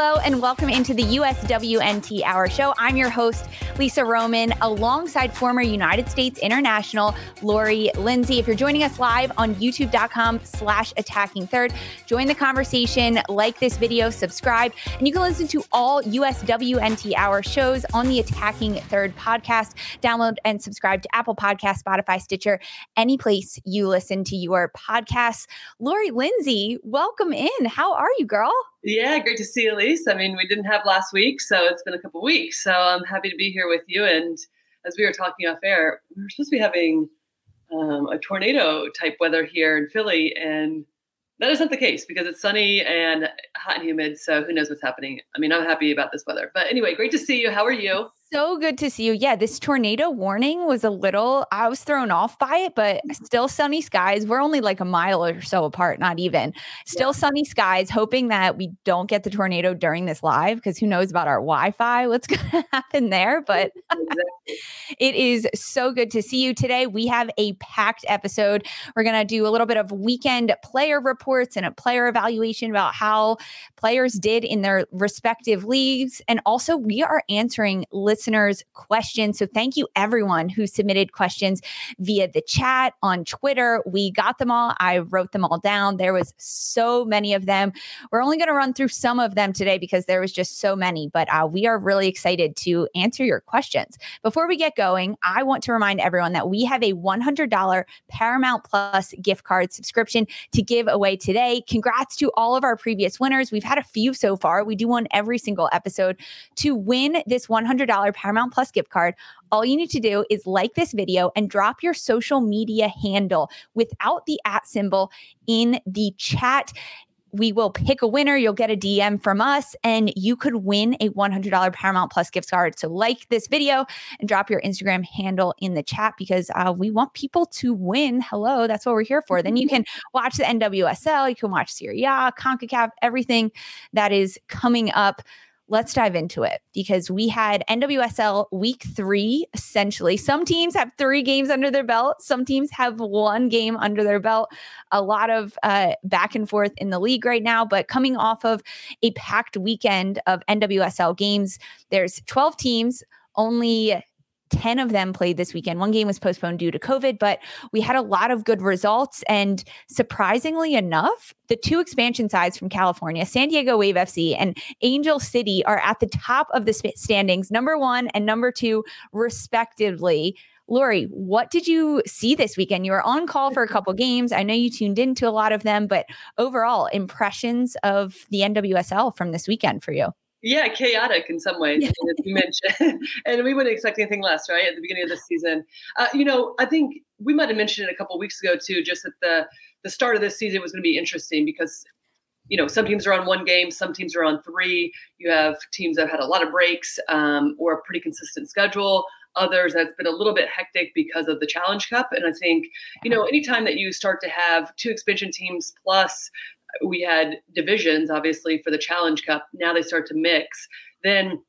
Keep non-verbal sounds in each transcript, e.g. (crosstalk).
Hello, and welcome into the USWNT Hour Show. I'm your host, Lisa Roman, alongside former United States International Lori Lindsay. If you're joining us live on youtube.com slash attacking third, join the conversation, like this video, subscribe, and you can listen to all USWNT Hour shows on the Attacking Third podcast. Download and subscribe to Apple Podcast, Spotify, Stitcher, any place you listen to your podcasts. Lori Lindsay, welcome in. How are you, girl? Yeah, great to see Elise. I mean, we didn't have last week, so it's been a couple weeks. So I'm happy to be here with you. And as we were talking off air, we were supposed to be having um, a tornado type weather here in Philly, and that is not the case because it's sunny and hot and humid. So who knows what's happening? I mean, I'm happy about this weather. But anyway, great to see you. How are you? So good to see you. Yeah, this tornado warning was a little, I was thrown off by it, but mm-hmm. still sunny skies. We're only like a mile or so apart, not even. Still yeah. sunny skies, hoping that we don't get the tornado during this live because who knows about our Wi Fi, what's (laughs) going to happen there. But (laughs) (laughs) it is so good to see you today. We have a packed episode. We're going to do a little bit of weekend player reports and a player evaluation about how players did in their respective leagues. And also, we are answering listeners' questions. So thank you, everyone who submitted questions via the chat on Twitter. We got them all. I wrote them all down. There was so many of them. We're only going to run through some of them today because there was just so many, but uh, we are really excited to answer your questions. Before we get going, I want to remind everyone that we have a $100 Paramount Plus gift card subscription to give away today. Congrats to all of our previous winners. We've had a few so far. We do one every single episode. To win this $100 Paramount Plus gift card, all you need to do is like this video and drop your social media handle without the at symbol in the chat we will pick a winner. You'll get a DM from us and you could win a $100 Paramount Plus gift card. So, like this video and drop your Instagram handle in the chat because uh, we want people to win. Hello, that's what we're here for. Then you can (laughs) watch the NWSL, you can watch Serie A, CONCACAF, everything that is coming up let's dive into it because we had NWSL week three, essentially. Some teams have three games under their belt, some teams have one game under their belt. A lot of uh, back and forth in the league right now, but coming off of a packed weekend of NWSL games, there's 12 teams. Only 10 of them played this weekend. One game was postponed due to COVID, but we had a lot of good results. And surprisingly enough, the two expansion sides from California, San Diego Wave FC and Angel City, are at the top of the standings, number one and number two, respectively. Lori, what did you see this weekend? You were on call for a couple games. I know you tuned into a lot of them, but overall, impressions of the NWSL from this weekend for you? Yeah, chaotic in some ways, yeah. as you mentioned. (laughs) and we wouldn't expect anything less, right? At the beginning of the season. Uh, you know, I think we might have mentioned it a couple weeks ago too, just that the the start of this season was going to be interesting because you know some teams are on one game some teams are on three you have teams that have had a lot of breaks um, or a pretty consistent schedule others that's been a little bit hectic because of the challenge cup and i think you know anytime that you start to have two expansion teams plus we had divisions, obviously, for the Challenge Cup. Now they start to mix. Then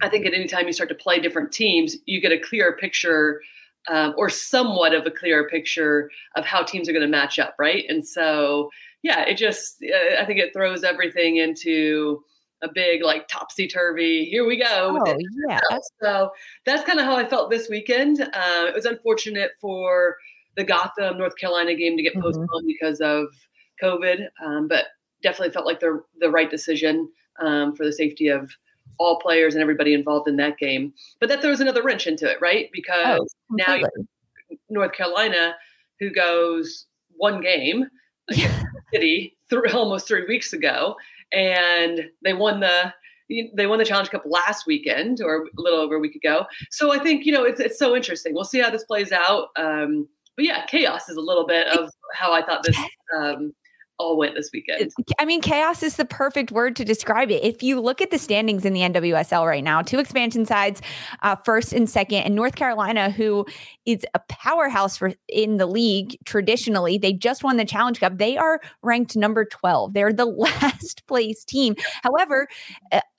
I think at any time you start to play different teams, you get a clearer picture um, or somewhat of a clearer picture of how teams are going to match up, right? And so, yeah, it just, uh, I think it throws everything into a big like topsy turvy. Here we go. Oh, yeah. (laughs) So that's kind of how I felt this weekend. Uh, it was unfortunate for the Gotham, North Carolina game to get mm-hmm. postponed because of COVID, um, but definitely felt like the the right decision um, for the safety of all players and everybody involved in that game. But that throws another wrench into it, right? Because oh, now North Carolina, who goes one game against (laughs) the city th- almost three weeks ago, and they won the they won the Challenge Cup last weekend or a little over a week ago. So I think you know it's it's so interesting. We'll see how this plays out. Um, but yeah, chaos is a little bit of how I thought this um, all went this weekend. I mean, chaos is the perfect word to describe it. If you look at the standings in the NWSL right now, two expansion sides, uh, first and second, and North Carolina, who is a powerhouse for in the league traditionally, they just won the Challenge Cup. They are ranked number 12. They're the (laughs) last place team. However,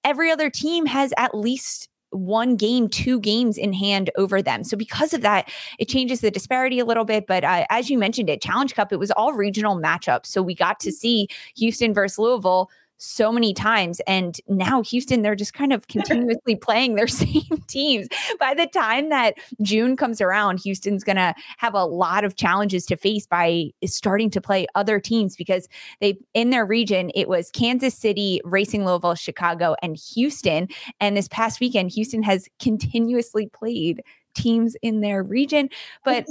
every other team has at least one game, two games in hand over them. So because of that, it changes the disparity a little bit. But uh, as you mentioned it, Challenge Cup, it was all regional matchups. So we got to see Houston versus Louisville so many times. And now Houston, they're just kind of continuously (laughs) playing their (laughs) same teams. By the time that June comes around, Houston's going to have a lot of challenges to face by starting to play other teams because they, in their region, it was Kansas City, Racing Louisville, Chicago, and Houston. And this past weekend, Houston has continuously played teams in their region. But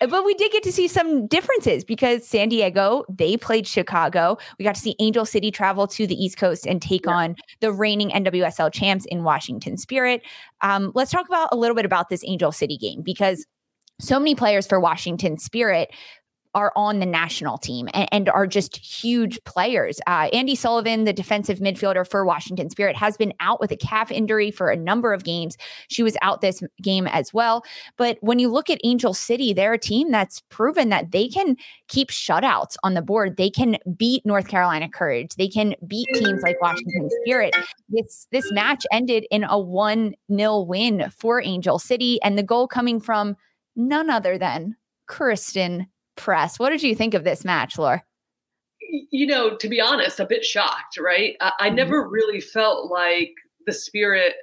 but we did get to see some differences because San Diego, they played Chicago. We got to see Angel City travel to the East Coast and take yeah. on the reigning NWSL champs in Washington Spirit. Um, let's talk about a little bit about this Angel City game because so many players for Washington Spirit are on the national team and, and are just huge players. Uh, Andi Sullivan, the defensive midfielder for Washington Spirit, has been out with a calf injury for a number of games. She was out this game as well. But when you look at Angel City, they're a team that's proven that they can keep shutouts on the board. They can beat North Carolina Courage. They can beat teams like Washington Spirit. This this match ended in a one 0 win for Angel City, and the goal coming from none other than Christen Press. What did you think of this match, Laura? You know, to be honest, a bit shocked, right? I, I mm-hmm. never really felt like the spirit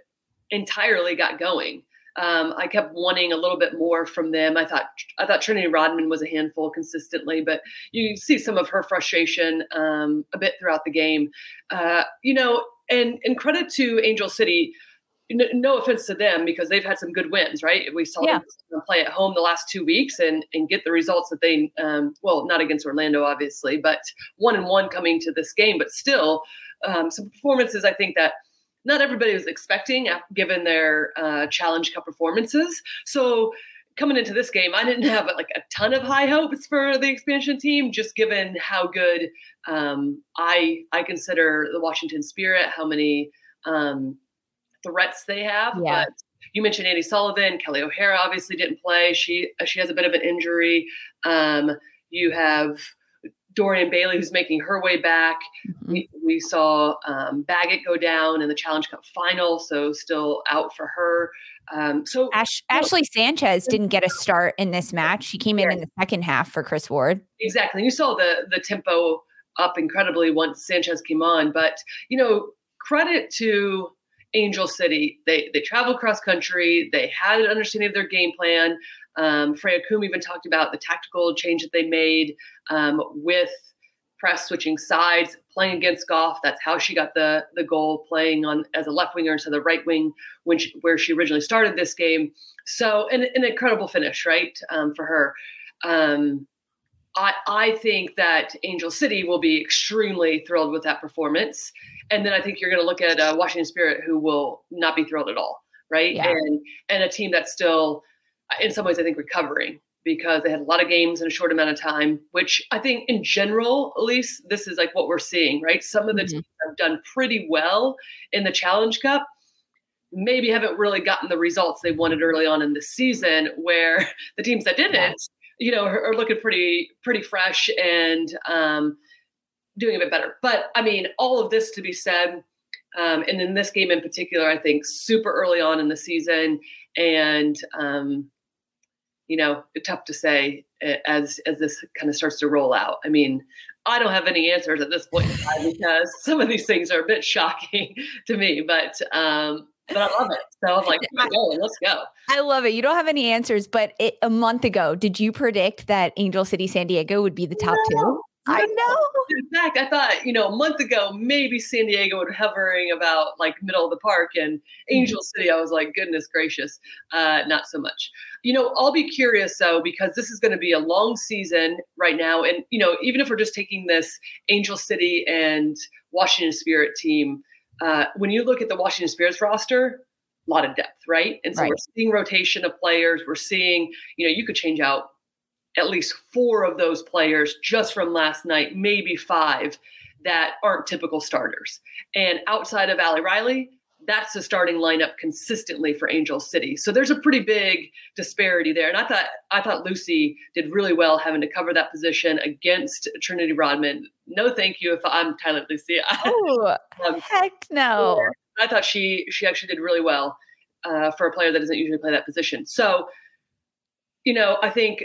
entirely got going. Um, I kept wanting a little bit more from them. I thought I thought Trinity Rodman was a handful consistently, but you see some of her frustration um, a bit throughout the game. Uh, you know, and and credit to Angel City no offense to them because they've had some good wins, right? We saw yeah. them play at home the last two weeks and and get the results that they, um, well, not against Orlando, obviously, but one and one coming to this game, but still um, some performances I think that not everybody was expecting given their uh, Challenge Cup performances. So coming into this game, I didn't have like a ton of high hopes for the expansion team, just given how good um, I I consider the Washington Spirit, how many um, threats they have. Yeah. But you mentioned Andi Sullivan, Kelley O'Hara obviously didn't play. She she has a bit of an injury. Um, you have Dorian Bailey who's making her way back. Mm-hmm. We, we saw um, Baggett go down in the Challenge Cup final, so still out for her. Um, so Ash, Ashley Sanchez didn't get a start in this match. She came in in the second half for Chris Ward. Exactly. You saw the the tempo up incredibly once Sanchez came on, but you know credit to Angel City. They they traveled cross country. They had an understanding of their game plan. Um, Freya Coombe even talked about the tactical change that they made um, with press switching sides, playing against Gauff. That's how she got the the goal, playing on as a left winger instead of the right wing, when where she originally started this game. So an, an incredible finish, right, um, for her. Um, I, I think that Angel City will be extremely thrilled with that performance. And then I think you're going to look at uh, Washington Spirit, who will not be thrilled at all, right? Yeah. And and a team that's still, in some ways, I think recovering because they had a lot of games in a short amount of time. Which I think, in general, at least, this is like what we're seeing, right? Some of the mm-hmm. teams have done pretty well in the Challenge Cup. Maybe haven't really gotten the results they wanted early on in the season, where (laughs) the teams that didn't. You know, are, are, looking pretty pretty fresh and. Um, doing a bit better. But I mean, all of this to be said, um, and in this game in particular, I think super early on in the season, and um, you know, tough to say as as this kind of starts to roll out. I mean, I don't have any answers at this point because (laughs) some of these things are a bit shocking (laughs) to me, but. Um, but I love it. So I'm like, (laughs) let's go. I love it. You don't have any answers, but it, a month ago, did you predict that Angel City San Diego would be the top no. two? I know. In fact, I thought, you know, a month ago, maybe San Diego would hovering about like middle of the park and mm-hmm. Angel City. I was like, goodness gracious, uh, not so much. You know, I'll be curious though, because this is going to be a long season right now. And, you know, even if we're just taking this Angel City and Washington Spirit team uh, when you look at the Washington Spirits roster, a lot of depth, right? And so Right. we're seeing rotation of players. We're seeing, you know, you could change out at least four of those players just from last night, maybe five that aren't typical starters. And outside of Ali Riley, that's the starting lineup consistently for Angel City. So there's a pretty big disparity there. And I thought I thought Lucy did really well having to cover that position against Trinity Rodman. No thank you if I'm Tyler Lucy. (laughs) Oh, Um, heck no. I thought she she actually did really well uh, for a player that doesn't usually play that position. So, you know, I think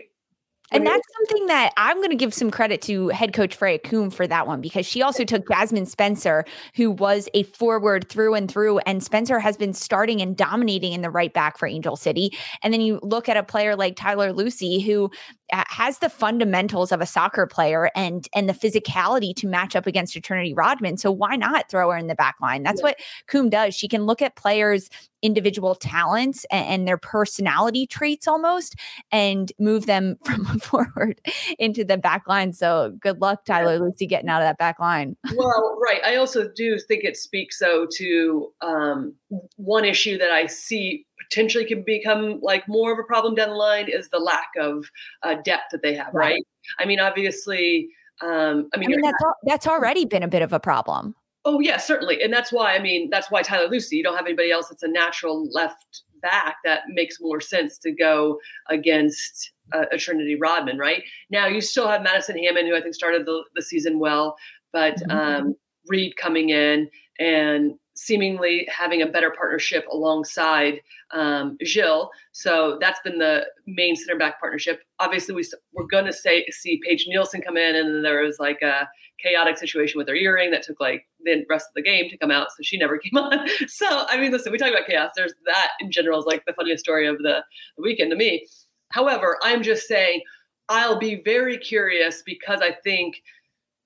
And that's something that I'm going to give some credit to head coach Freya Coombe for that one because she also took Jasmine Spencer, who was a forward through and through. And Spencer has been starting and dominating in the right back for Angel City. And then you look at a player like Tyler Lucy, who uh, has the fundamentals of a soccer player and and the physicality to match up against Trinity Rodman. So why not throw her in the back line? That's Yeah. what Coombe does. She can look at players' individual talents and, and their personality traits almost and move them (laughs) from forward into the back line. So good luck, Tyler Lucy, getting out of that back line. (laughs) well, right. I also do think it speaks though to um, one issue that I see potentially can become like more of a problem down the line is the lack of uh, depth that they have. Right. Right. I mean, obviously. Um, I I mean, mean, that's al- that's already been a bit of a problem. Oh yeah, certainly, and that's why I mean that's why Tyler Lucy. You don't have anybody else that's a natural left back that makes more sense to go against uh, a Trinity Rodman, right? Now you still have Madison Hammond, who I think started the, the season well, but Mhm. um, Reed coming in and seemingly having a better partnership alongside um, Gilles. So that's been the main center back partnership. Obviously, we we're going to see Paige Nielsen come in, and then there was like a chaotic situation with her earring that took like the rest of the game to come out, so she never (laughs) came on. So I mean, listen, we talk about chaos. There's that in general is like the funniest story of the, the weekend to me. However, I'm just saying I'll be very curious because I think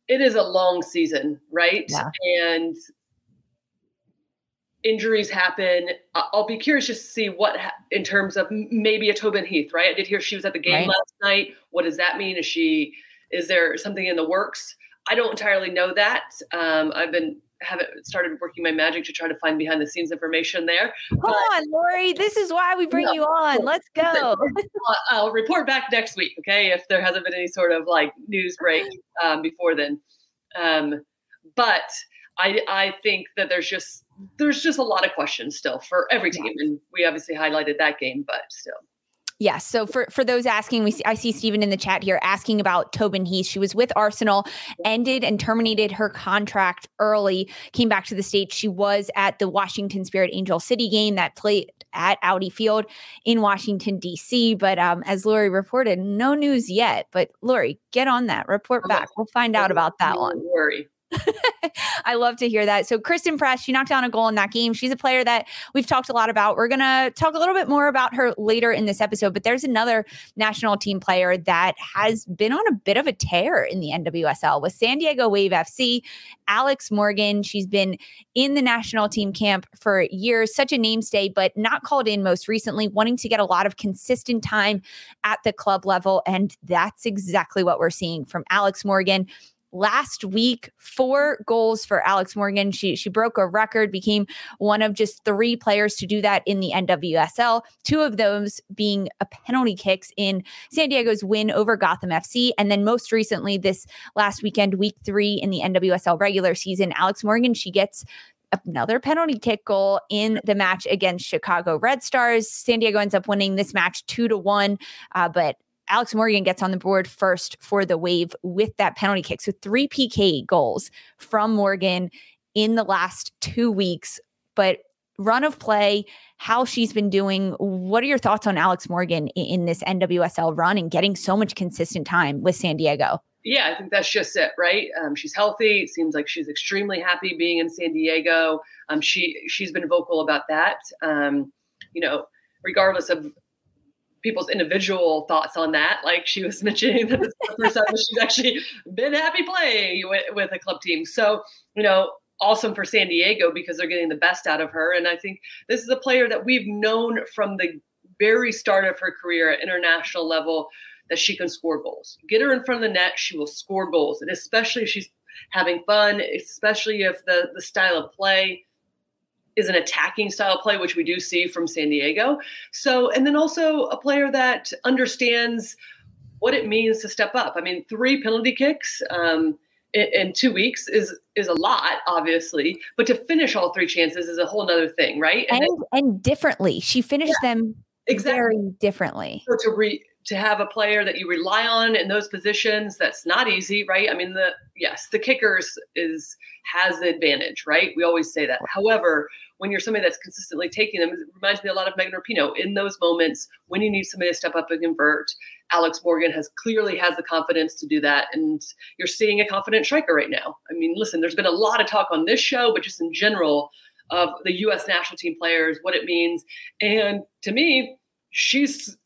it is a long season, right? Yeah. And injuries happen. I'll be curious just to see what ha- in terms of maybe a Tobin Heath, right? I did hear she was at the game Right. last night. What does that mean? Is she is there something in the works? I don't entirely know that. Um, I've been haven't started working my magic to try to find behind the scenes information there. Come on, Lori. This is why we bring No, you on. Let's go. (laughs) I'll- I'll report back next week, okay? If there hasn't been any sort of like news break (laughs) um, before then. Um, but I I think that there's just there's just a lot of questions still for every team, and we obviously highlighted that game, but still. Yes. So for for those asking, we see, I see Stephen in the chat here asking about Tobin Heath. She was with Arsenal, ended and terminated her contract early. Came back to the states. She was at the Washington Spirit Angel City game that played at Audi Field in Washington D.C. But um, as Lori reported, no news yet. But Lori, get on that. Report back. We'll find out about that Don't one. Worry. I love to hear that. So, Christen Press, she knocked down a goal in that game. She's a player that we've talked a lot about. We're going to talk a little bit more about her later in this episode, but there's another national team player that has been on a bit of a tear in the NWSL with San Diego Wave FC. Alex Morgan, she's been in the national team camp for years, such a namestay, but not called in most recently, wanting to get a lot of consistent time at the club level. And that's exactly what we're seeing from Alex Morgan last week four goals for alex morgan. She she broke a record became one of just three players to do that in the nwsl two of those being a penalty kicks in san diego's win over gotham fc and then most recently this last weekend week three in the nwsl regular season alex morgan she gets another penalty kick goal in the match against chicago red stars. San diego ends up winning this match two to one uh, but Alex Morgan gets on the board first for the wave with that penalty kick. So three PK goals from Morgan in the last two weeks. But run of play, how she's been doing. What are your thoughts on Alex Morgan in, this NWSL run and getting so much consistent time with San Diego? Yeah, I think that's just it, right? Um, she's healthy. It seems like she's extremely happy being in San Diego. Um, she she's been vocal about that. Um, you know, regardless of people's individual thoughts on that. Like she was (laughs) mentioning that this is the first time she's actually been happy playing with, with a club team. So, you know, awesome for San Diego because they're getting the best out of her. And I think this is a player that we've known from the very start of her career at international level that she can score goals. Get her in front of the net, she will score goals. And especially if she's having fun, especially if the, the style of play is an attacking style play, which we do see from San Diego. So, and then also a player that understands what it means to step up. I mean, three penalty kicks um, in, in, two weeks is is a lot, obviously, but to finish all three chances is a whole other thing, right? And and, then, and differently, she finished yeah, them exactly. very differently. So to re to have a player that you rely on in those positions that's not easy right i mean the yes the kickers is has the advantage right we always say that however when you're somebody that's consistently taking them it reminds me a lot of megan rapinoe in those moments when you need somebody to step up and convert alex morgan has clearly has the confidence to do that and you're seeing a confident striker right now i mean listen there's been a lot of talk on this show but just in general of the us national team players what it means and to me she's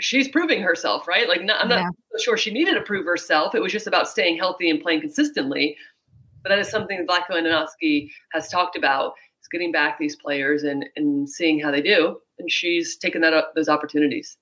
she's proving herself, right? Like, not, I'm not yeah. sure she needed to prove herself. It was just about staying healthy and playing consistently. But that is something Vlatko Andonovski has talked about: getting back these players and and seeing how they do. And she's taken that up, those opportunities.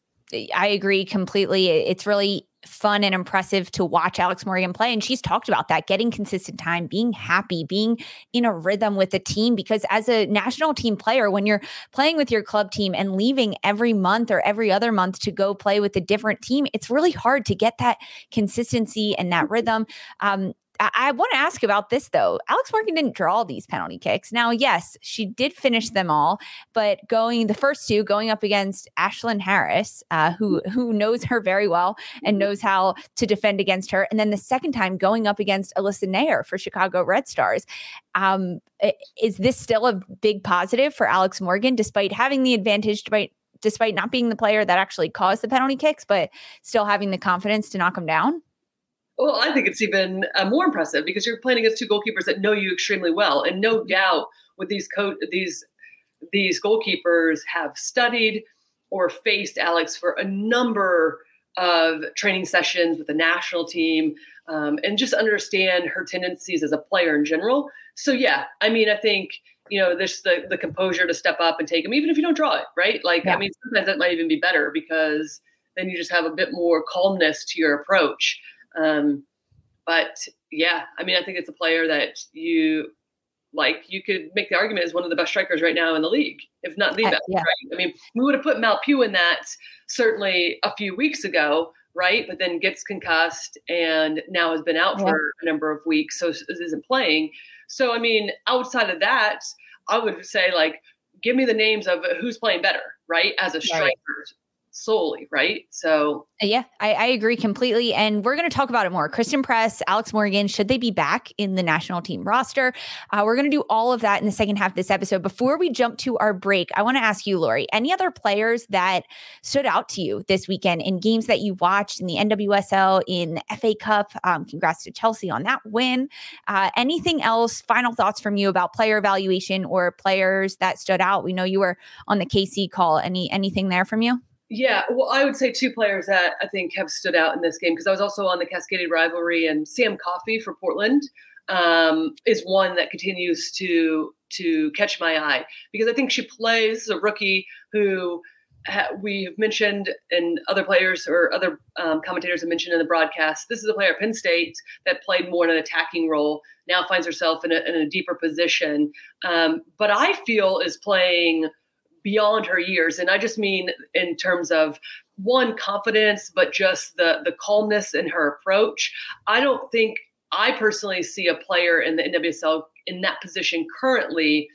I agree completely. It's really fun and impressive to watch Alex Morgan play. And she's talked about that getting consistent time, being happy, being in a rhythm with the team. Because as a national team player, when you're playing with your club team and leaving every month or every other month to go play with a different team, it's really hard to get that consistency and that rhythm. Um, I, I want to ask about this though. Alex Morgan didn't draw these penalty kicks. Now, yes, she did finish them all, but going the first two going up against Ashlyn Harris, uh, who who knows her very well and knows how to defend against her, and then the second time going up against Alyssa Naeher for Chicago Red Stars. Um, is this still a big positive for Alex Morgan, despite having the advantage, despite despite not being the player that actually caused the penalty kicks, but still having the confidence to knock them down? Well, I think it's even uh, more impressive because you're playing against two goalkeepers that know you extremely well, and no doubt with these co- these these goalkeepers have studied or faced Alex for a number of training sessions with the national team, um, and just understand her tendencies as a player in general. So yeah, I mean, I think you know there's the the composure to step up and take them, even if you don't draw it, right? Like, yeah. I mean, sometimes that might even be better because then you just have a bit more calmness to your approach. Um, but yeah, I mean, I think it's a player that you like. You could make the argument as one of the best strikers right now in the league, if not the best. Yeah. Right? I mean, we would have put Mal Pugh in that certainly a few weeks ago, right? But then gets concussed and now has been out yeah. for a number of weeks, so isn't playing. So I mean, outside of that, I would say like, give me the names of who's playing better, right? As a striker, right solely, right? So, uh, yeah, I, I agree completely. And we're going to talk about it more. Christen Press, Alex Morgan, should they be back in the national team roster? Uh, we're going to do all of that in the second half of this episode. Before we jump to our break, I want to ask you, Lori, any other players that stood out to you this weekend in games that you watched in the NWSL, in the FA Cup? Um, congrats to Chelsea on that win. Uh, anything else? Final thoughts from you about player evaluation or players that stood out? We know you were on the KC call. Any anything there from you? Yeah, well, I would say two players that I think have stood out in this game because I was also on the Cascadia rivalry, and Sam Coffey for Portland um, is one that continues to to catch my eye because I think she plays a rookie who ha- we have mentioned, and other players or other um, commentators have mentioned in the broadcast. This is a player at Penn State that played more in an attacking role. Now finds herself in a, in a deeper position, um, but I feel is playing beyond her years. And i just mean in terms of one confidence but just the the calmness in her approach. I don't think i personally see a player in the nwsl in that position currently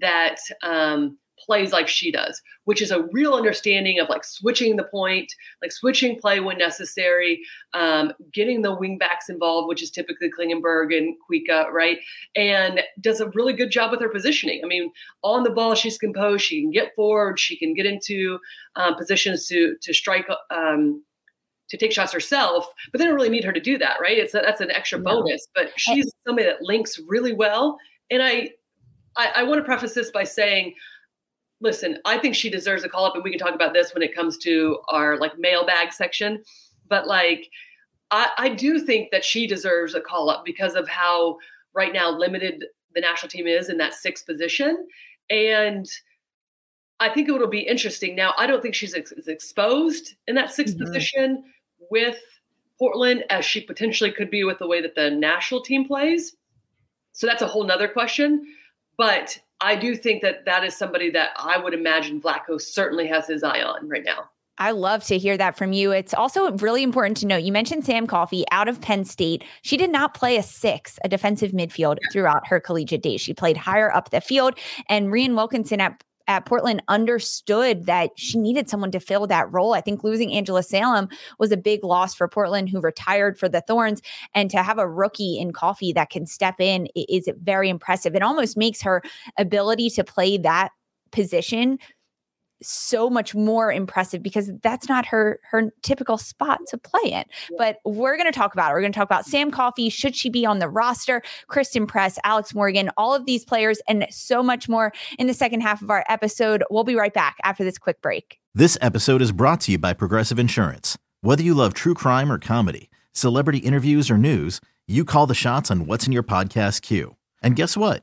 that um, plays like she does, which is a real understanding of like switching the point, like switching play when necessary, um, getting the wingbacks involved, which is typically Klingenberg and Kuikka, right? And does a really good job with her positioning. I mean, on the ball, she's composed. She can get forward. She can get into um, positions to to strike. Um, to take shots herself, but they don't really need her to do that, right? It's a, that's an extra bonus. But she's somebody that links really well, and I, I, I want to preface this by saying listen, I think she deserves a call up, and we can talk about this when it comes to our like mailbag section. But like, I, I do think that she deserves a call up because of how right now limited the national team is in that sixth position, and I think it'll be interesting. Now, I don't think she's ex- exposed in that 6th mm-hmm. position with Portland as she potentially could be with the way that the national team plays. So that's a whole nother question. But I do think that that is somebody that I would imagine Vlatko certainly has his eye on right now. I love to hear that from you. It's also really important to note you mentioned Sam Coffey out of Penn State. She did not play a six, a defensive midfield throughout her collegiate days. She played higher up the field. And Rhian Wilkinson at at Portland understood that she needed someone to fill that role. I think losing Angela Salem was a big loss for Portland, who retired for the Thorns. And to have a rookie in Coffey that can step in is very impressive. It almost makes her ability to play that position so much more impressive because that's not her her typical spot to play in. But we're going to talk about it. We're going to talk about Sam Coffey. Should she be on the roster? Christen Press, Alex Morgan, all of these players, and so much more in the second half of our episode. We'll be right back after this quick break. This episode is brought to you by Progressive Insurance. Whether you love true crime or comedy, celebrity interviews or news, you call the shots on what's in your podcast queue. And guess what?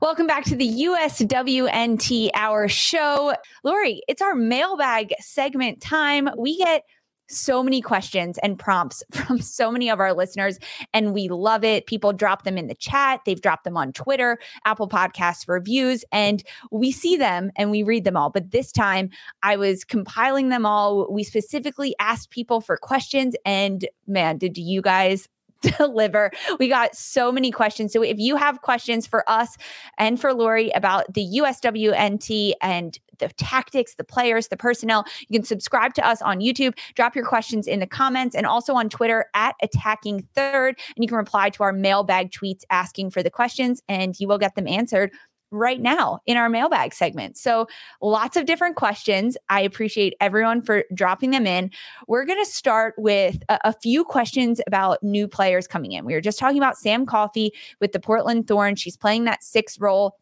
Welcome back to the USWNT Hour Show. Lori, it's our mailbag segment time. We get so many questions and prompts (laughs) from so many of our listeners, and we love it. People drop them in the chat, they've dropped them on Twitter, Apple Podcasts reviews, and we see them and we read them all. But this time I was compiling them all. We specifically asked people for questions, and man, did you guys (laughs) deliver. We got so many questions. So if you have questions for us and for Lori about the USWNT and the tactics, the players, the personnel, you can subscribe to us on YouTube, drop your questions in the comments, and also on Twitter at attacking third. And you can reply to our mailbag tweets asking for the questions, and you will get them answered right now in our mailbag segment. So, lots of different questions. I appreciate everyone for dropping them in. We're going to start with a, a, few questions about new players coming in. We were just talking about Sam Coffey with the Portland Thorns. She's playing that sixth role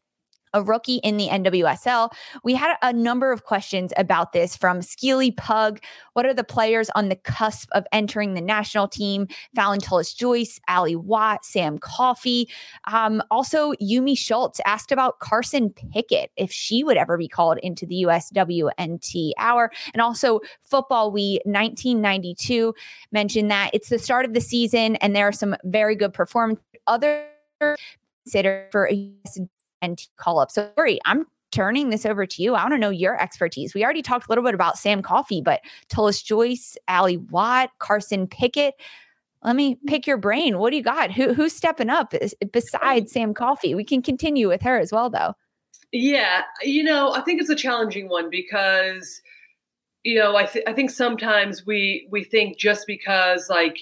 a rookie in the NWSL. We had a number of questions about this from Skeely Pug. What are the players on the cusp of entering the national team? Fallon Tullis Joyce, Ali Watt, Sam Coffey. Um, also, Yumi Schultz asked about Carson Pickett, if she would ever be called into the USWNT hour. And also, Football We 1992 mentioned that it's the start of the season and there are some very good performances. Other consider for a and call up. So, Lori, I'm turning this over to you. I want to know your expertise. We already talked a little bit about Sam Coffey, but Tullis Joyce, Ali Watt, Carson Pickett. Let me pick your brain. What do you got? Who who's stepping up besides Sam Coffey? We can continue with her as well, though. Yeah, you know, I think it's a challenging one because, you know, I th- I think sometimes we we think just because like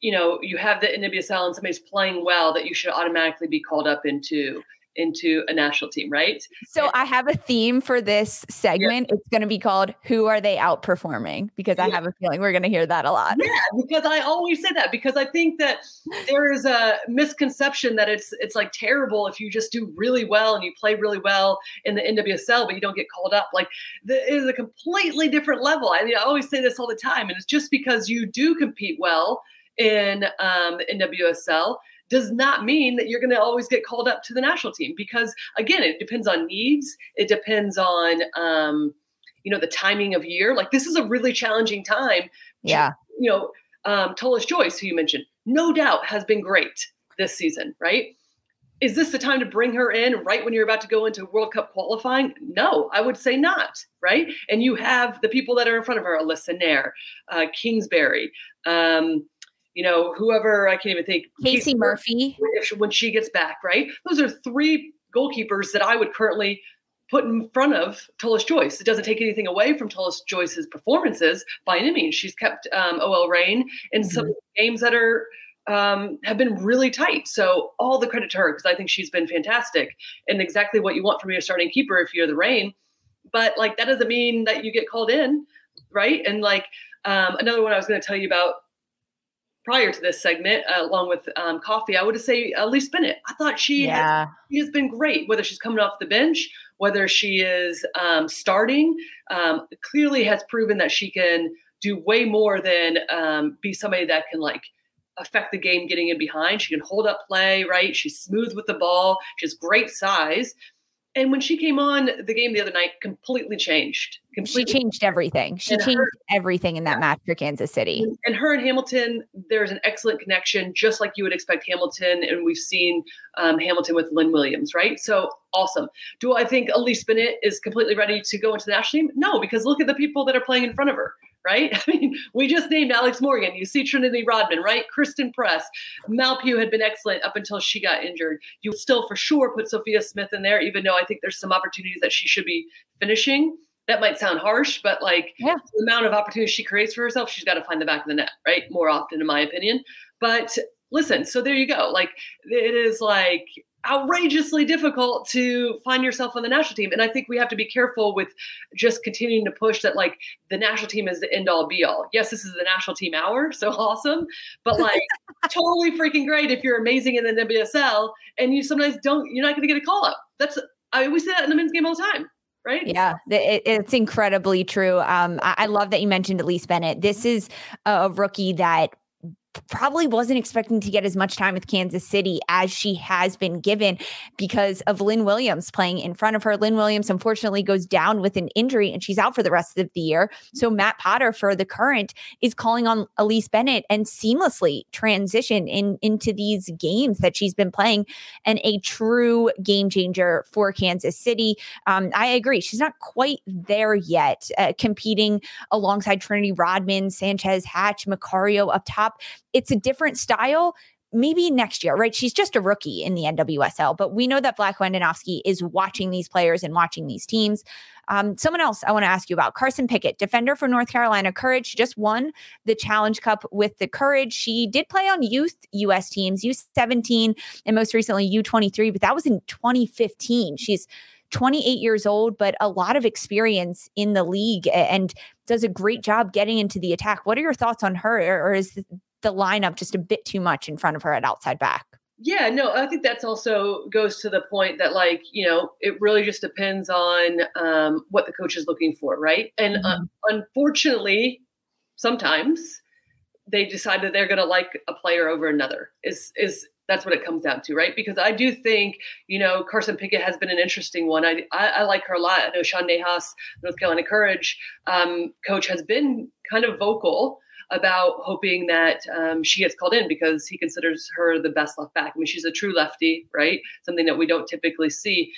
you know you have the NWSL and somebody's playing well that you should automatically be called up into into a national team, right? So I have a theme for this segment. Yeah. It's going to be called "Who Are They Outperforming?" Because I yeah. have a feeling we're going to hear that a lot. Yeah, because I always say that because I think that there is a misconception that it's it's like terrible if you just do really well and you play really well in the NWSL, but you don't get called up. Like it is a completely different level. I, mean, I always say this all the time, and it's just because you do compete well in um, the NWSL does not mean that you're going to always get called up to the national team because again it depends on needs it depends on um, you know the timing of year like this is a really challenging time yeah you know um, Tullis Joyce who you mentioned no doubt has been great this season right is this the time to bring her in right when you're about to go into World Cup qualifying? No, I would say not, right? And you have the people that are in front of her, Alyssa Naeher, uh, Kingsbury, um, you know, whoever I can't even think. Casey Murphy. When she gets back, right? Those are three goalkeepers that I would currently put in front of Tullis Joyce. It doesn't take anything away from Tullis Joyce's performances by any means. She's kept um, OL Reign in mm-hmm. some games that are um, have been really tight. So all the credit to her because I think she's been fantastic and exactly what you want from your starting keeper if you're the Reign. But like that doesn't mean that you get called in, right? And like um, another one I was going to tell you about prior to this segment, uh, along with um, Coffey, I would say Elise Bennett. I thought she, yeah. has, she has been great, whether she's coming off the bench, whether she is um, starting. Um, clearly has proven that she can do way more than um, be somebody that can like affect the game getting in behind. She can hold up play, right? She's smooth with the ball. She has great size. And when she came on the game the other night, completely changed. Completely. She changed everything. She and changed her, everything in that match for Kansas City. And her and Hamilton, there's an excellent connection, just like you would expect Hamilton. And we've seen um, Hamilton with Lynn Williams, right? So awesome. Do I think Elise Bennett is completely ready to go into the national team? No, because look at the people that are playing in front of her right? (laughs) I mean, we just named Alex Morgan. You see Trinity Rodman, right? Christen Press. Mal Pugh had been excellent up until she got injured. You still for sure put Sophia Smith in there, even though I think there's some opportunities that she should be finishing. That might sound harsh, but like yeah. the amount of opportunities she creates for herself, she's got to find the back of the net, right? More often, in my opinion. But listen, so there you go. Like it is like outrageously difficult to find yourself on the national team. And I think we have to be careful with just continuing to push that like the national team is the end all be all. Yes, this is the national team hour, (laughs) so awesome. But like (laughs) totally freaking great if you're amazing in the NWSL and you sometimes don't, you're not going to get a call up. That's, I mean we say that in the men's game all the time. Right? Yeah, it, it's incredibly true. Um, I, I, love that you mentioned Elise Bennett. This is a rookie that probably wasn't expecting to get as much time with Kansas City as she has been given because of Lynn Williams playing in front of her. Lynn Williams unfortunately goes down with an injury and she's out for the rest of the year. So Matt Potter for the current is calling on Elise Bennett and seamlessly transition in into these games that she's been playing and a true game changer for Kansas City. Um, I agree. She's not quite there yet, uh, competing alongside Trinity Rodman, Sanchez Hatch, Macario up top it's a different style. Maybe next year, right? She's just a rookie in the NWSL, but we know that Vlatko Andonovski is watching these players and watching these teams. Um, someone else I want to ask you about Carson Pickett, defender for North Carolina Courage, just won the Challenge Cup with the Courage. She did play on youth U.S. teams, U17, and most recently U23, but that was in 2015. She's 28 years old, but a lot of experience in the league and does a great job getting into the attack. What are your thoughts on her? Or is the lineup just a bit too much in front of her at outside back. Yeah, no, I think that's also goes to the point that like you know it really just depends on um, what the coach is looking for, right? And uh, mm-hmm. unfortunately, sometimes they decide that they're going to like a player over another. Is is that's what it comes down to, right? Because I do think, you know, Carson Pickett has been an interesting one. I I, I like her a lot. I know Sean Nahas, North Carolina Courage um, coach, has been kind of vocal about hoping that um, she gets called in because he considers her the best left back. I mean, she's a true lefty, right? Something that we don't typically see.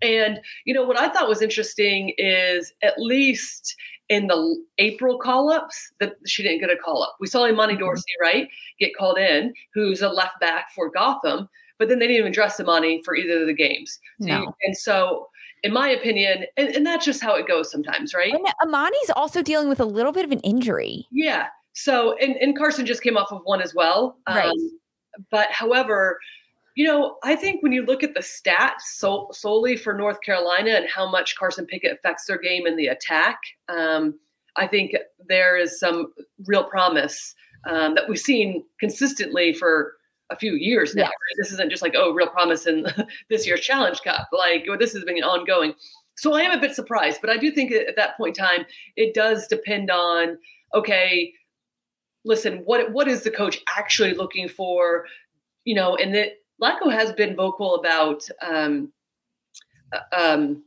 And, you know, what I thought was interesting is at least in the April call ups that she didn't get a call up. We saw Imani mm-hmm. Dorsey, right, get called in, who's a left back for Gotham, but then they didn't even dress Imani for either of the games. No. And so in my opinion, and, and, that's just how it goes sometimes, right? And Imani's also dealing with a little bit of an injury. Yeah. So, and, and Carson just came off of one as well. Right. Um, but however, you know, I think when you look at the stats so, solely for North Carolina and how much Carson Pickett affects their game in the attack, um, I think there is some real promise um, that we've seen consistently for a few years now. Right? This isn't just like, oh, real promise in (laughs) this year's Challenge Cup. Like, this has been ongoing. So I am a bit surprised, but I do think at that point in time, it does depend on, okay, listen, what what is the coach actually looking for? You know, and that Vlatko has been vocal about um, uh, um,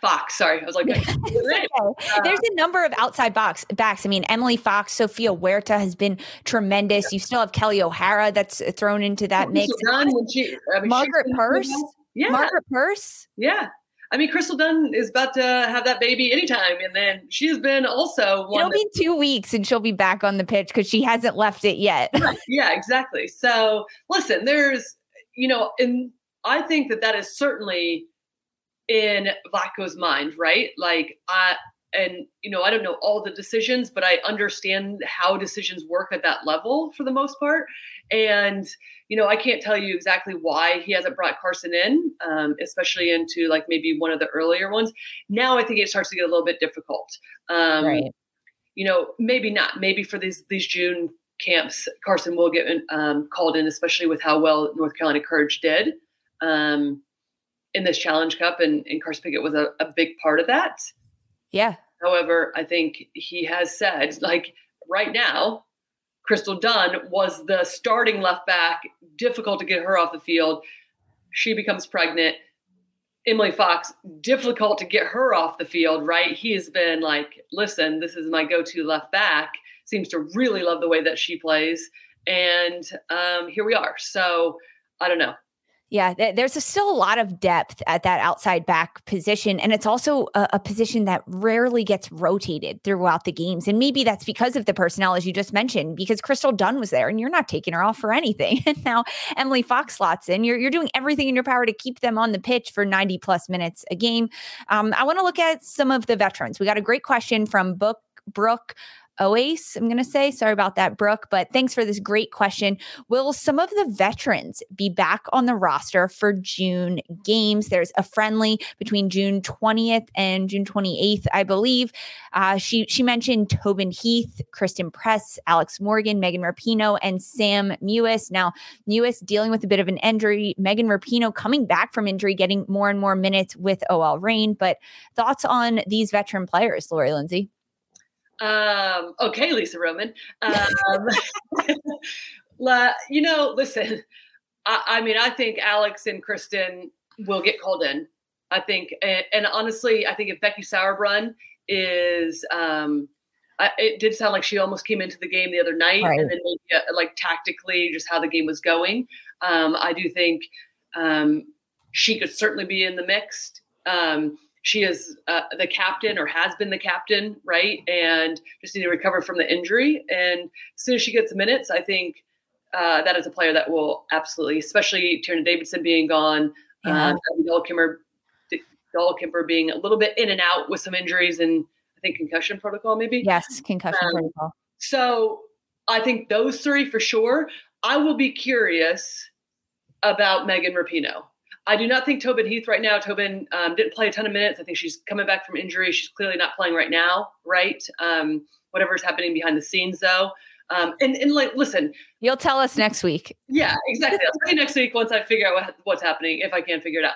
Fox. Sorry, I was like, (laughs) okay. uh, there's a number of outside box backs. I mean, Emily Fox, Sofia Huerta has been tremendous. You still have Kelley O'Hara that's thrown into that mix. She, I mean, Margaret Purce. Yeah. Margaret Purce. Yeah. I mean, Crystal Dunn is about to have that baby anytime, and then she's been also. One It'll be two weeks, and she'll be back on the pitch because she hasn't left it yet. right. Yeah, exactly. So listen, there's, you know, and I think that that is certainly in Vlatko's mind, right? Like, I, and you know, I don't know all the decisions, but I understand how decisions work at that level for the most part. And you know, I can't tell you exactly why he hasn't brought Carson in, um, especially into like maybe one of the earlier ones. Now I think it starts to get a little bit difficult. Um, right. You know, maybe not. Maybe for these these June camps, Carson will get um, called in, especially with how well North Carolina Courage did um, in this Challenge Cup, and, and Carson Pickett was a, a big part of that. Yeah. However, I think he has said, like right now, Crystal Dunn was the starting left back, difficult to get her off the field. She becomes pregnant. Emily Fox, difficult to get her off the field, right? He has been like, listen, this is my go to left back. Seems to really love the way that she plays. And um, here we are. So I don't know. Yeah, there's still a lot of depth at that outside back position. And it's also a, a, position that rarely gets rotated throughout the games. And maybe that's because of the personnel, as you just mentioned, because Crystal Dunn was there and you're not taking her off for anything. (laughs) And now Emily Fox slots in. You're, you're doing everything in your power to keep them on the pitch for 90 plus minutes a game. Um, I want to look at some of the veterans. We got a great question from Book Brooke Oase, I'm going to say. Sorry about that, Brooke, but thanks for this great question. Will some of the veterans be back on the roster for June games? There's a friendly between June 20th and June 28th, I believe. Uh, she she mentioned Tobin Heath, Christen Press, Alex Morgan, Megan Rapinoe, and Sam Mewis. Now, Mewis dealing with a bit of an injury. Megan Rapinoe coming back from injury, getting more and more minutes with OL Reign. But thoughts on these veteran players, Lori Lindsay? Um, okay, Lisa Roman. Um, (laughs) you know, listen, I, I, mean, I think Alex and Christen will get called in. I think, and, and honestly, I think if Becky Sauerbrunn is, um, I, it did sound like she almost came into the game the other night, right. and then maybe, uh, like tactically, just how the game was going. Um, I do think um, she could certainly be in the mix. Um, she is uh, the captain or has been the captain, right? And just need to recover from the injury. And as soon as she gets minutes, I think uh, that is a player that will absolutely, especially Tierna Davidson being gone, yeah. um, Kimmer, Kimper being a little bit in and out with some injuries and I think concussion protocol, maybe. Yes, concussion um, protocol. So I think those three for sure. I will be curious about Megan Rapinoe. I do not think Tobin Heath right now. Tobin um, didn't play a ton of minutes. I think she's coming back from injury. She's clearly not playing right now, right? Um, whatever's happening behind the scenes, though. Um, and, and like, listen, you'll tell us next week. Yeah, exactly. I'll tell you next week once I figure out what, what's happening, if I can figure it out.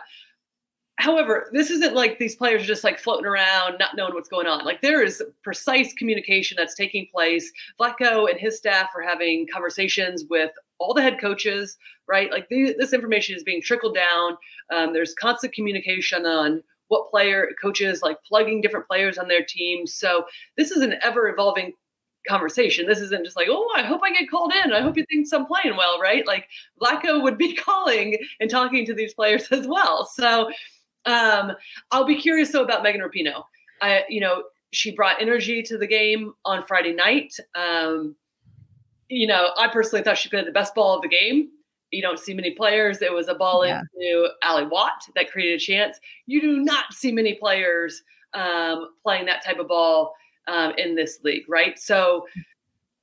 However, this isn't like these players are just like floating around, not knowing what's going on. Like there is precise communication that's taking place. Vlatko and his staff are having conversations with all the head coaches, right? Like this information is being trickled down. Um, there's constant communication on what player coaches like plugging different players on their team. So this is an ever evolving conversation. This isn't just like, oh, I hope I get called in. I hope you think I'm playing well, right? Like Vlatko would be (laughs) calling and talking to these players as well. So um, I'll be curious though about Megan Rapinoe. I, you know, she brought energy to the game on Friday night. Um, you know, I personally thought she played the best ball of the game. You don't see many players. It was a ball yeah. into Ally Watt that created a chance. You do not see many players um, playing that type of ball um, in this league, right? So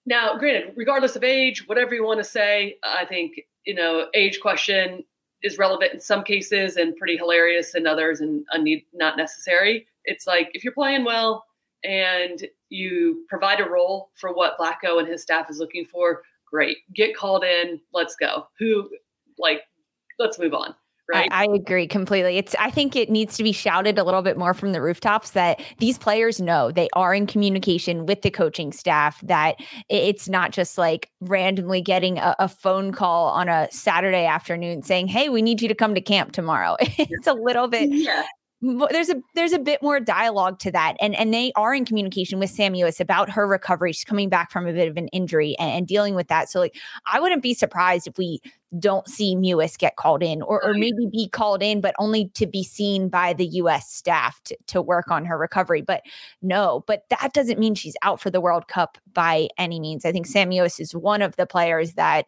now, granted, regardless of age, whatever you want to say, I think you know, age question is relevant in some cases and pretty hilarious in others and unneed, not necessary. It's like if you're playing well and you provide a role for what Vlatko and his staff is looking for, great. Get called in. Let's go. Who like let's move on. Right. I, I, agree completely. It's I think it needs to be shouted a little bit more from the rooftops that these players know they are in communication with the coaching staff, that it's not just like randomly getting a, a phone call on a Saturday afternoon saying, Hey, we need you to come to camp tomorrow. (laughs) it's a little bit yeah there's a there's a bit more dialogue to that. And and they are in communication with Sam Mewis about her recovery. She's coming back from a bit of an injury and, and, dealing with that. So like I wouldn't be surprised if we don't see Mewis get called in or, or maybe be called in but only to be seen by the US staff to, to work on her recovery. But no but that doesn't mean she's out for the World Cup by any means. I think Sam Mewis is one of the players that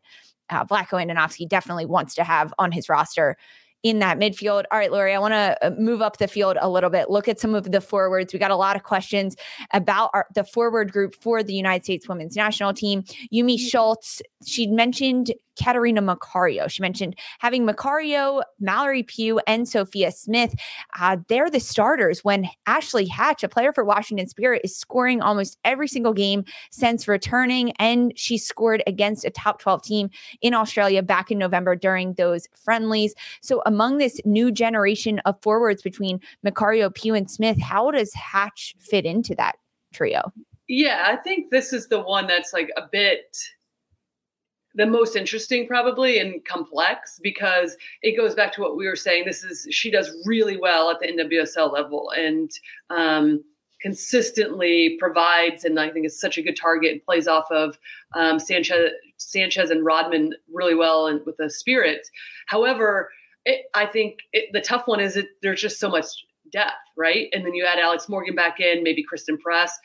uh, Vlatko Andonovski definitely wants to have on his roster in that midfield. All right, Lori, I want to uh, move up the field a little bit, look at some of the forwards. We got a lot of questions about our, the forward group for the United States women's national team. Yumi mm-hmm. Schultz, she mentioned Catarina Macario. She mentioned having Macario, Mallory Pugh, and Sophia Smith. Uh, they're the starters when Ashley Hatch, a player for Washington Spirit, is scoring almost every single game since returning. And she scored against a top 12 team in Australia back in November during those friendlies. So, among this new generation of forwards between Macario, Pugh, and Smith, how does Hatch fit into that trio? Yeah, I think this is the one that's like a bit the most interesting probably and complex because it goes back to what we were saying. This is she does really well at the nwsl level and um, consistently provides and i think is such a good target and plays off of um, sanchez sanchez and rodman really well and with the spirit. However it, i think it, the tough one is that there's just so much depth right? And then you add alex morgan back in maybe christen press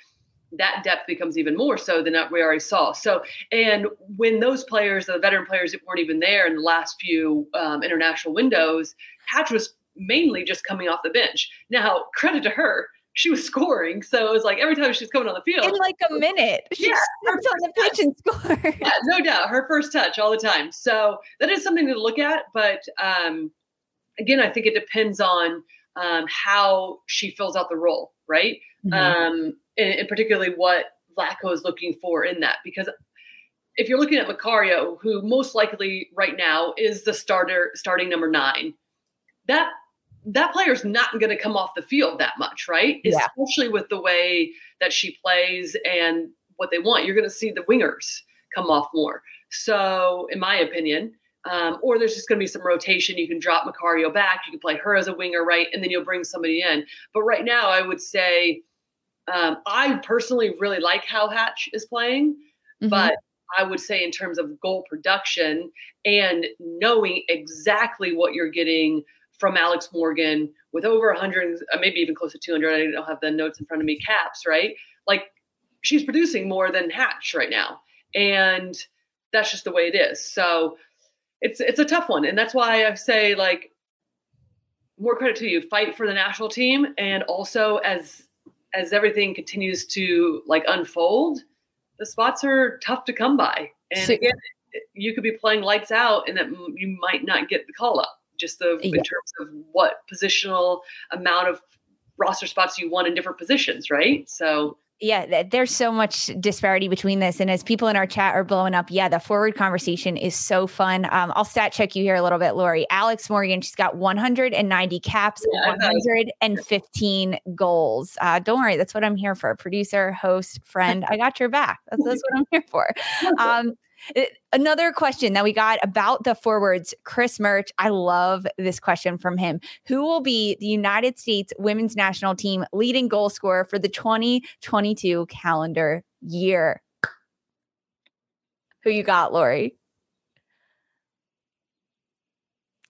that depth becomes even more so than that we already saw. So, and when those players, the veteran players that weren't even there in the last few um, international windows, Hatch was mainly just coming off the bench. Now, credit to her, she was (laughs) scoring. So it was like every time she was coming on the field. In like a minute. She yeah, on the pitch and scored. Yeah, no doubt. Her first touch all the time. So that is something to look at. But um, again, I think it depends on um, how she fills out the role, right? Mm-hmm. Um, and, and particularly what Vlatko is looking for in that. Because if you're looking at Macario, who most likely right now is the starter, starting number nine, that that player's not going to come off the field that much, right? Yeah. Especially with the way that she plays and what they want. You're going to see the wingers come off more. So, in my opinion, um, or there's just going to be some rotation. You can drop Macario back. You can play her as a winger, right? And then you'll bring somebody in. But right now, I would say um, I personally really like how Hatch is playing, mm-hmm. but I would say in terms of goal production and knowing exactly what you're getting from Alex Morgan with over 100, uh, maybe even close to 200. I don't have the notes in front of me. Caps, right? Like she's producing more than Hatch right now, and that's just the way it is. So it's it's a tough one, and that's why I say like more credit to you. Fight for the national team, and also as as everything continues to like unfold, the spots are tough to come by. And so, again, you could be playing lights out, and that you might not get the call up. Just the yeah. in terms of what positional amount of roster spots you want in different positions, right? So yeah, there's so much disparity between this. And as people in our chat are blowing up, yeah, the forward conversation is so fun. Um, I'll stat check you here a little bit, Lori. Alex Morgan, she's got 190 caps, yeah, 115 goals. Uh, don't worry, that's what I'm here for. Producer, host, friend, I got your back. That's, that's what I'm here for. (laughs) Um, another question that we got about the forwards, Chris Murch. I love this question from him. Who will be the United States women's national team leading goal scorer for the 2022 calendar year? Who you got, Lori?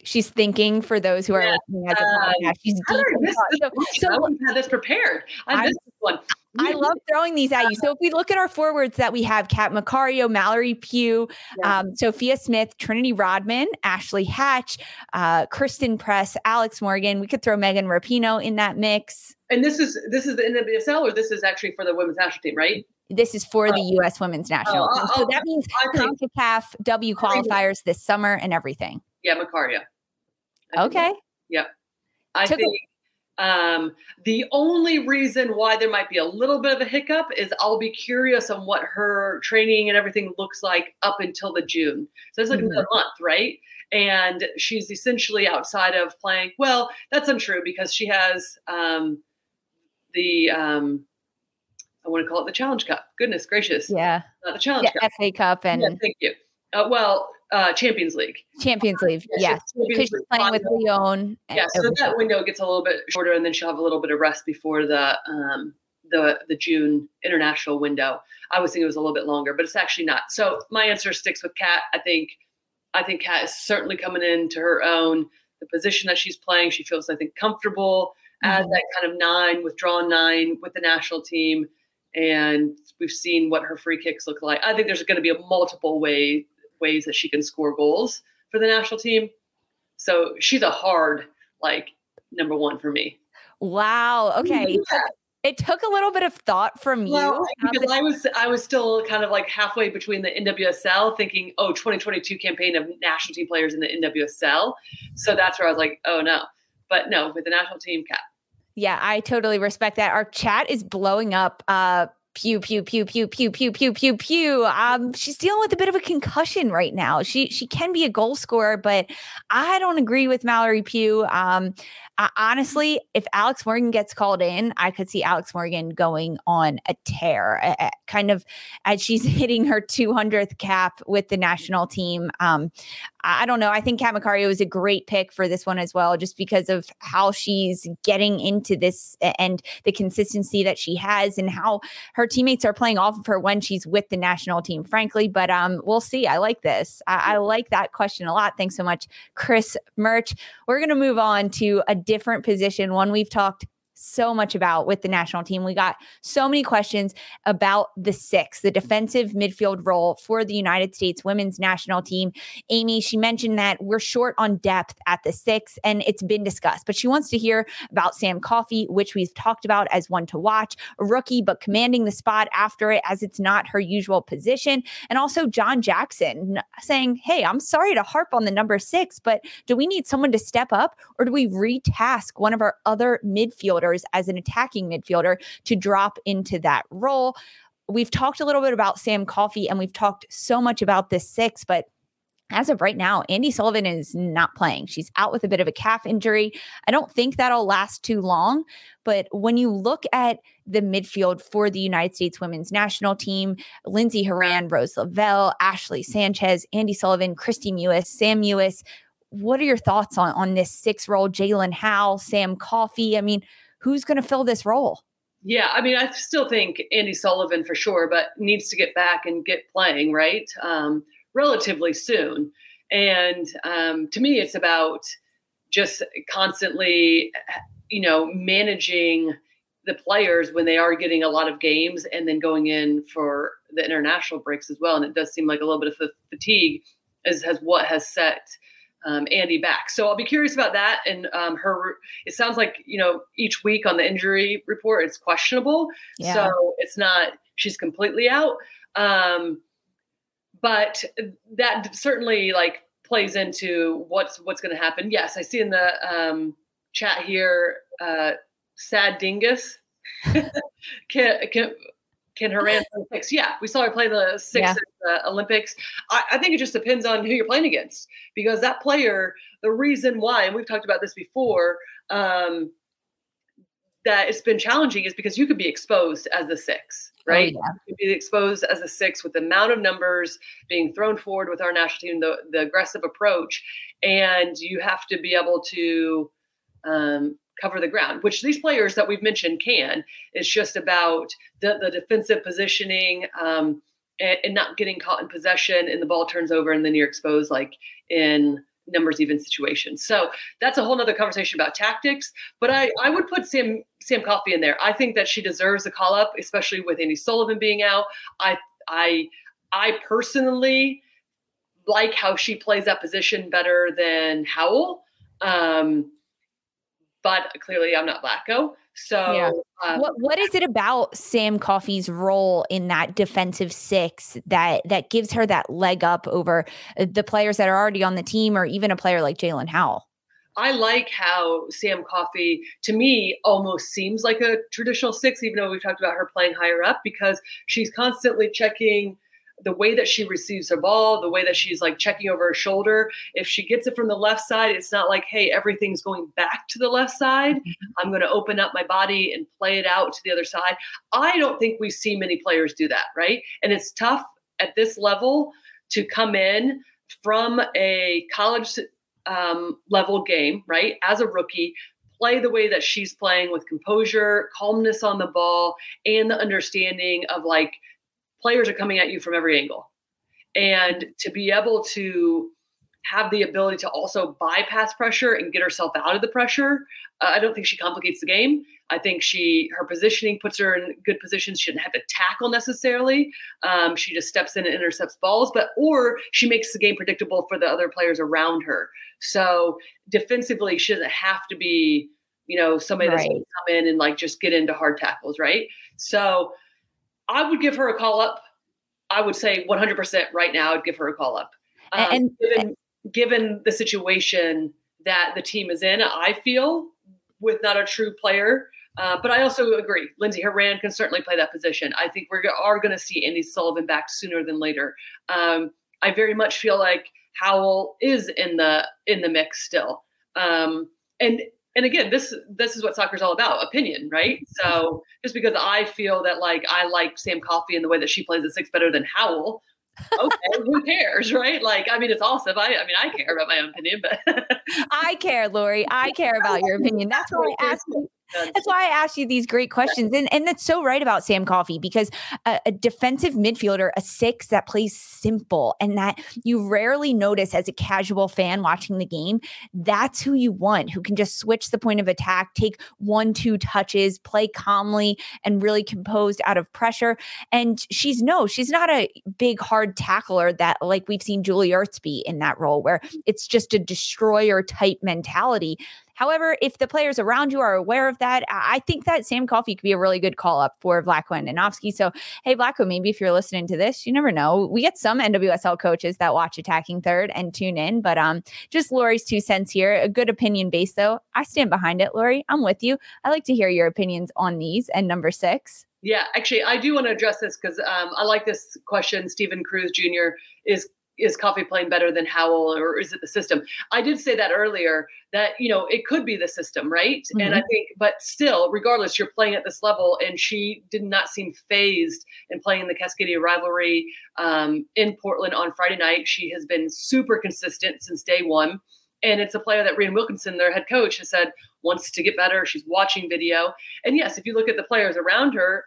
She's thinking for those who are yeah. listening as a um, podcast. She's deep. So, so, I have this prepared. I missed this one. I love throwing these at you. So if we look at our forwards that we have, Kat Macario, Mallory Pugh, yeah. um, Sophia Smith, Trinity Rodman, Ashley Hatch, uh, Christen Press, Alex Morgan. We could throw Megan Rapinoe in that mix. And this is this is the NWSL, or this is actually for the women's national team, right? This is for oh. the U.S. women's national. Oh, so that means CONCACAF W qualifiers this summer and everything. Yeah, Macario. Okay. Yep. I Took think um, the only reason why there might be a little bit of a hiccup is I'll be curious on what her training and everything looks like up until the June. So it's like mm-hmm. a month, right? And she's essentially outside of playing. Well, that's untrue because she has um, the um, I want to call it the Challenge Cup. Goodness gracious! Yeah, Not the Challenge yeah, Cup. FA Cup and yeah, thank you. Uh, well, uh, Champions League. Champions League, yes. Because she's playing with Lyon. Yeah, so that window gets a little bit shorter, and then she'll have a little bit of rest before the um, the the June international window. I was thinking it was a little bit longer, but it's actually not. So my answer sticks with Kat. I think I think Kat is certainly coming into her own. The position that she's playing, she feels I think comfortable mm-hmm. as that kind of nine, withdrawn nine with the national team. And we've seen what her free kicks look like. I think there's going to be a multiple way ways that she can score goals for the national team. So she's a hard like number one for me. Wow. Okay. Yeah. It took a little bit of thought from well, you. Because I was I was still kind of like halfway between the NWSL thinking, oh, 2022 campaign of national team players in the NWSL. So that's where I was like, oh no. But no, with the national team cap. Yeah, I totally respect that. Our chat is blowing up. Uh pew pew pew pew pew pew pew pew pew. Um, she's dealing with a bit of a concussion right now. She she can be a goal scorer, but I don't agree with Mallory Pugh. Um, I, honestly, if Alex Morgan gets called in, I could see Alex Morgan going on a tear, uh, kind of as she's (laughs) hitting her 200th cap with the national team. Um, I don't know. I think Kat Macario is a great pick for this one as well, just because of how she's getting into this and the consistency that she has and how her teammates are playing off of her when she's with the national team, frankly. But um, we'll see. I like this. I, I like that question a lot. Thanks so much, Chris Murch. We're going to move on to a different position, one we've talked so much about with the national team. We got so many questions about the six, the defensive midfield role for the United States women's national team. Amy, she mentioned that we're short on depth at the six, and it's been discussed, but she wants to hear about Sam Coffey, which we've talked about as one to watch, a rookie, but commanding the spot after it as it's not her usual position. And also John Jackson saying, Hey, I'm sorry to harp on the number six, but do we need someone to step up or do we retask one of our other midfielders? As an attacking midfielder to drop into that role. We've talked a little bit about Sam Coffey and we've talked so much about this six, but as of right now, Andi Sullivan is not playing. She's out with a bit of a calf injury. I don't think that'll last too long. But when you look at the midfield for the United States women's national team, Lindsey Horan, Rose Lavelle, Ashley Sanchez, Andi Sullivan, Kristie Mewis, Sam Mewis, what are your thoughts on, on this six role? Jaelin Howell, Sam Coffey. I mean, who's going to fill this role? Yeah, I mean, I still think Andi Sullivan for sure, but needs to get back and get playing right um, relatively soon. And um, to me, it's about just constantly, you know, managing the players when they are getting a lot of games and then going in for the international breaks as well. And it does seem like a little bit of fatigue as has what has set um, Andi back. So I'll be curious about that. And um, her, it sounds like you know each week on the injury report it's questionable. Yeah. So it's not she's completely out. Um, but that certainly like plays into what's what's going to happen. Yes, I see in the um, chat here, uh, sad dingus. (laughs) can, can can Horan play six? Yeah, we saw her play the six yeah. at the Olympics. I, I, think it just depends on who you're playing against because that player, the reason why, and we've talked about this before, um, that it's been challenging is because you could be exposed as a six, right? Oh, yeah. You could be exposed as a six with the amount of numbers being thrown forward with our national team, the, the aggressive approach, and you have to be able to um, cover the ground, which these players that we've mentioned can. It's just about the, the defensive positioning um, and, and, not getting caught in possession and the ball turns over and then you're exposed like in numbers even situations. So that's a whole nother conversation about tactics. But I, I would put Sam Sam Coffey in there. I think that she deserves a call up, especially with Andi Sullivan being out. I I I personally like how she plays that position better than Howell. Um, but clearly I'm not Vlatko. So, yeah. um, what what is it about Sam Coffey's role in that defensive six that that gives her that leg up over uh, the players that are already on the team, or even a player like Jaelin Howell? I like how Sam Coffey, to me, almost seems like a traditional six, even though we've talked about her playing higher up, because she's constantly checking the way that she receives her ball, the way that she's like checking over her shoulder. If she gets it from the left side, it's not like, hey, everything's going back to the left side. Mm-hmm. I'm going to open up my body and play it out to the other side. I don't think we see many players do that, right? And it's tough at this level to come in from a college um, level game, right? As a rookie, play the way that she's playing with composure, calmness on the ball, and the understanding of like players are coming at you from every angle. And to be able to have the ability to also bypass pressure and get herself out of the pressure. Uh, I don't think she complicates the game. I think she her positioning puts her in good positions. She doesn't have to tackle necessarily. Um, she just steps in and intercepts balls, but or she makes the game predictable for the other players around her. So defensively, she doesn't have to be you know somebody right. that's going to come in and like just get into hard tackles, right? So I would give her a call up. I would say 100% right now. I'd give her a call up. Um, and given, given the situation that the team is in, I feel with not a true player. Uh, but I also agree, Lindsay Horan can certainly play that position. I think we are going to see Andi Sullivan back sooner than later. Um, I very much feel like Howell is in the in the mix still. Um, and and again, this this is what soccer is all about, opinion, right? So just because I feel that like I like Sam Coffey in the way that she plays the six better than Howell, okay, who (laughs) cares, right? Like, I mean, it's awesome. I, I mean, I care about my own opinion, but I care, Lori. I care about your opinion. That's why I asked you. That's why I asked you these great questions. And, and that's so right about Sam Coffey because a, a, defensive midfielder, a six that plays simple and that you rarely notice as a casual fan watching the game, that's who you want, who can just switch the point of attack, take one, two touches, play calmly and really composed out of pressure. And she's no, she's not a big, hard tackler that like we've seen Julie Ertz be in that role where it's just a destroyer type mentality. However, if the players around you are aware of that, I think that Sam Coffey could be a really good call up for Vlatko Andonovski. So, hey, Vlatko, maybe if you're listening to this, you never know. We get some NWSL coaches that watch Attacking Third and tune in, but um, just Lori's two cents here. A good opinion base, though. I stand behind it, Lori. I'm with you. I like to hear your opinions on these. And number six. Yeah, actually, I do want to address this because um, I like this question. Stephen Cruz Jr. is is Coffey playing better than Howell or is it the system? I did say that earlier that, you know, it could be the system, right? Mm-hmm. And I mm-hmm. think, but still, regardless, you're playing at this level and she did not seem phased in playing the Cascadia rivalry um, in Portland on Friday night. She has been super consistent since day one. And it's a player that Rhian Wilkinson, their head coach, has said wants to get better. She's watching video. And yes, if you look at the players around her,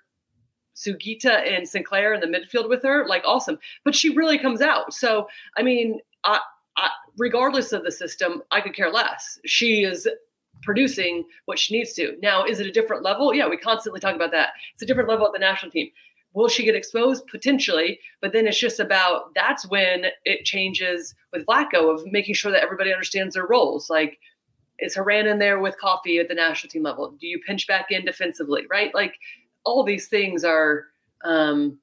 Sugita and Sinclair in the midfield with her, like awesome. But she really comes out. So, I mean, I, I, regardless of the system, I could care less. She is producing what she needs to. Now, is it a different level? Yeah, we constantly talk about that. It's a different level at the national team. Will she get exposed? Potentially, but then it's just about that's when it changes with Vlatko of making sure that everybody understands their roles. Like, is Horan in there with Coffey at the national team level? Do you pinch back in defensively, right? Like all these things are um,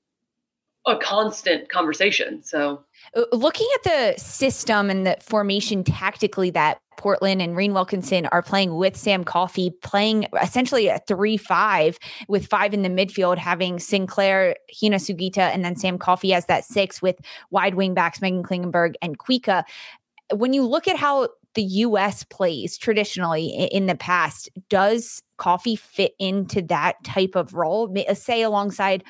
a constant conversation. So, uh, looking at the system and the formation tactically that Portland and Rhian Wilkinson are playing with Sam Coffey, playing essentially a 3 5 with five in the midfield, having Sinclair, Hina Sugita, and then Sam Coffey as that six with wide wing backs, Meghan Klingenberg and Kuikka. When you look at how the US plays traditionally in the past, does Coffey fit into that type of role? Uh, say alongside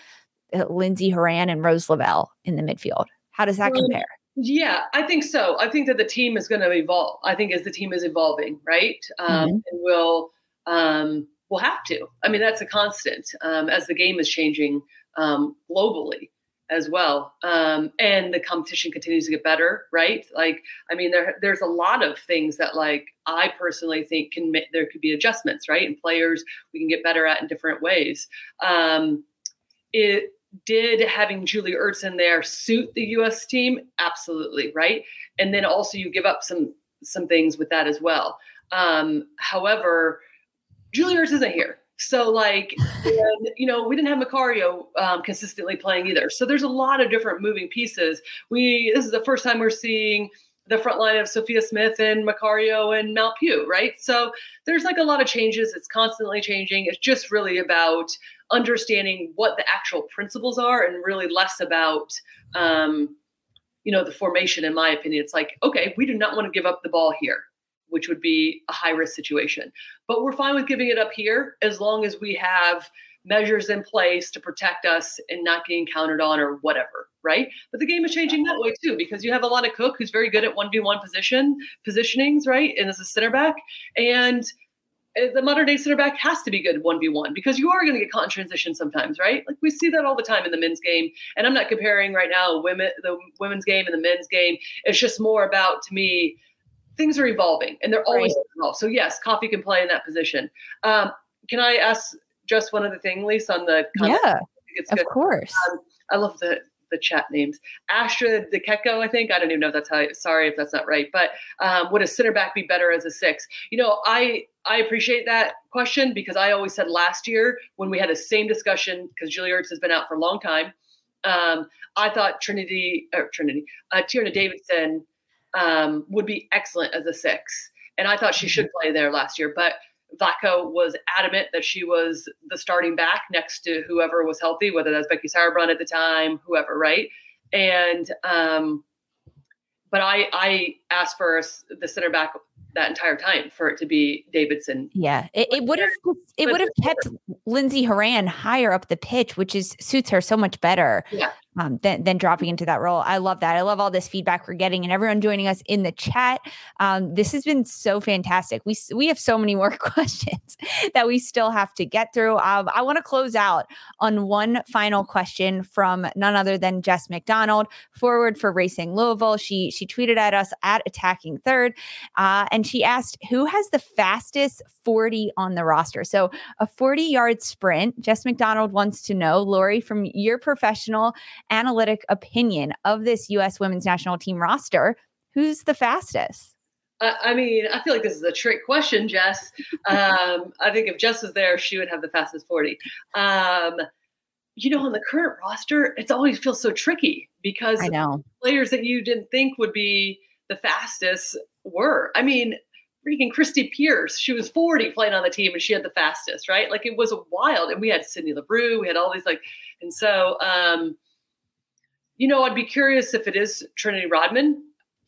uh, Lindsey Horan and Rose Lavelle in the midfield. How does that compare? Yeah, I think so. I think that the team is going to evolve. I think as the team is evolving, right, um, mm-hmm. and will um, will have to. I mean, that's a constant um, as the game is changing um, globally as well. Um, and the competition continues to get better, right? Like, I mean, there there's a lot of things that like I personally think can there could be adjustments, right? And players we can get better at in different ways. Um, it did having Julie Ertz in there suit the U.S. team? Absolutely, right. And then also you give up some some things with that as well. Um, however, Julie Ertz isn't here. So like, and, you know, we didn't have Macario um, consistently playing either. So there's a lot of different moving pieces. We this is the first time we're seeing the front line of Sophia Smith and Macario and Mal Pugh, right? So there's like a lot of changes. It's constantly changing. It's just really about understanding what the actual principles are and really less about um, you know the formation in my opinion it's like okay we do not want to give up the ball here which would be a high risk situation. But we're fine with giving it up here as long as we have measures in place to protect us and not getting countered on or whatever, right? But the game is changing that way too because you have Alana Cook who's very good at one v one position positionings, right? And as a center back, and uh, the modern day center back has to be good 1v1 because you are going to get caught in transition sometimes, right? Like we see that all the time in the men's game. And I'm not comparing right now women the women's game and the men's game. It's just more about to me, things are evolving and they're always right. evolving. So yes, Coffey can play in that position. Um, can I ask just one other thing, Lisa, on the Yeah, of good. course. Um, I love the the chat names. Astra Dekeko, I think. I don't even know if that's how. Sorry if that's not right. But um, would a center back be better as a six? You know, I I appreciate that question because I always said last year when we had the same discussion because Julie Ertz has been out for a long time. Um, I thought Trinity or Trinity uh, Tierna Davidson um, would be excellent as a six, and I thought she should play there last year, but. Vlatko was adamant that she was the starting back next to whoever was healthy, whether that's Becky Sauerbrunn at the time, whoever, right? And um, but I I asked for the center back that entire time for it to be Davidson. Yeah, it, it would have it would have kept Lindsey Horan higher up the pitch, which is suits her so much better. Yeah um, than, than dropping into that role. I love that. I love all this feedback we're getting and everyone joining us in the chat. Um, this has been so fantastic. We we have so many (laughs) more questions that we still have to get through. Um, I want to close out on one final question from none other than Jess McDonald, forward for Racing Louisville. She she tweeted at us at attacking third, uh, and she asked who has the fastest 40 on the roster. So a 40 yard sprint. Jess McDonald wants to know, Lori, from your professional analytic opinion of this U.S. women's national team roster, who's the fastest? I mean, I feel like this is a trick question, Jess. Um, (laughs) I think if Jess was there, she would have the fastest 40. Um, you know, on the current roster, it's always feels so tricky because I know players that you didn't think would be the fastest were. I mean, freaking Christie Pearce, she was 40 playing on the team and she had the fastest, right? Like it was wild. And we had Sydney Leroux, we had all these like, and so um, you know, I'd be curious if it is Trinity Rodman.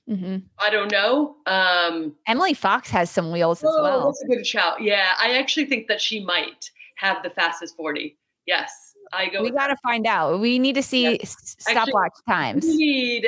Mm-hmm. I don't know. Um, Emily Fox has some wheels as oh, well. That's a good shout. Yeah, I actually think that she might have the fastest 40. Yes, I go. We got to find out. We need to see yes. stopwatch times. We need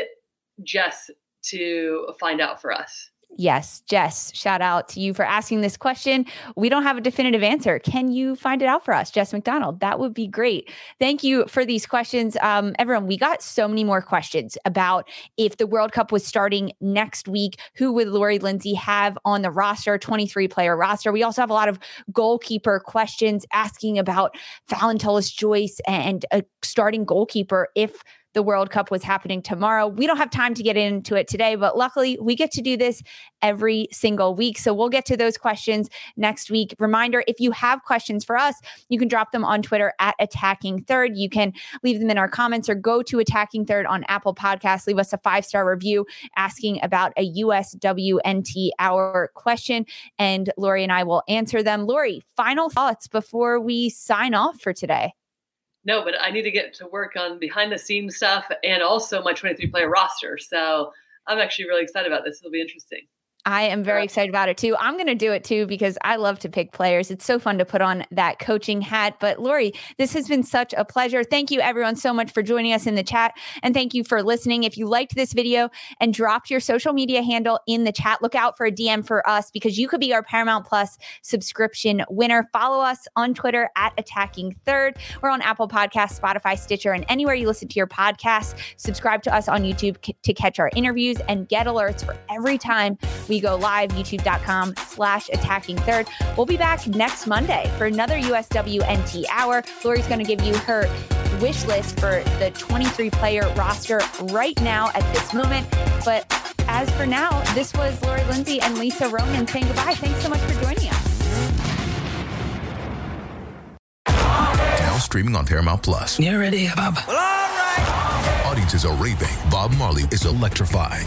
Jess to find out for us. Yes, Jess, shout out to you for asking this question. We don't have a definitive answer. Can you find it out for us, Jess McDonald? That would be great. Thank you for these questions. Um, everyone, we got so many more questions about if the World Cup was starting next week, who would Lori Lindsay have on the roster, 23 player roster? We also have a lot of goalkeeper questions asking about Fallon Tullis Joyce and a starting goalkeeper if the World Cup was happening tomorrow. We don't have time to get into it today, but luckily we get to do this every single week. So we'll get to those questions next week. Reminder if you have questions for us, you can drop them on Twitter at Attacking Third. You can leave them in our comments or go to Attacking Third on Apple Podcasts. Leave us a five star review asking about a USWNT hour question, and Lori and I will answer them. Lori, final thoughts before we sign off for today no, but I need to get to work on behind the scenes stuff and also my 23 player roster. So I'm actually really excited about this. It'll be interesting. I am very excited about it too. I'm going to do it too because I love to pick players. It's so fun to put on that coaching hat. But Lori, this has been such a pleasure. Thank you everyone so much for joining us in the chat and thank you for listening. If you liked this video and dropped your social media handle in the chat, look out for a DM for us because you could be our Paramount Plus subscription winner. Follow us on Twitter at Attacking Third. We're on Apple Podcasts, Spotify, Stitcher, and anywhere you listen to your podcasts. Subscribe to us on YouTube to catch our interviews and get alerts for every time we go live, youtube.com slash attacking third. We'll be back next Monday for another USWNT hour. Lori's going to give you her wish list for the 23 player roster right now at this moment. But as for now, this was Lori Lindsay and Lisa Roman saying goodbye. Thanks so much for joining us. Now streaming on Paramount Plus. You ready, Bob? Well, all right. Audiences are raving. Bob Marley is electrifying.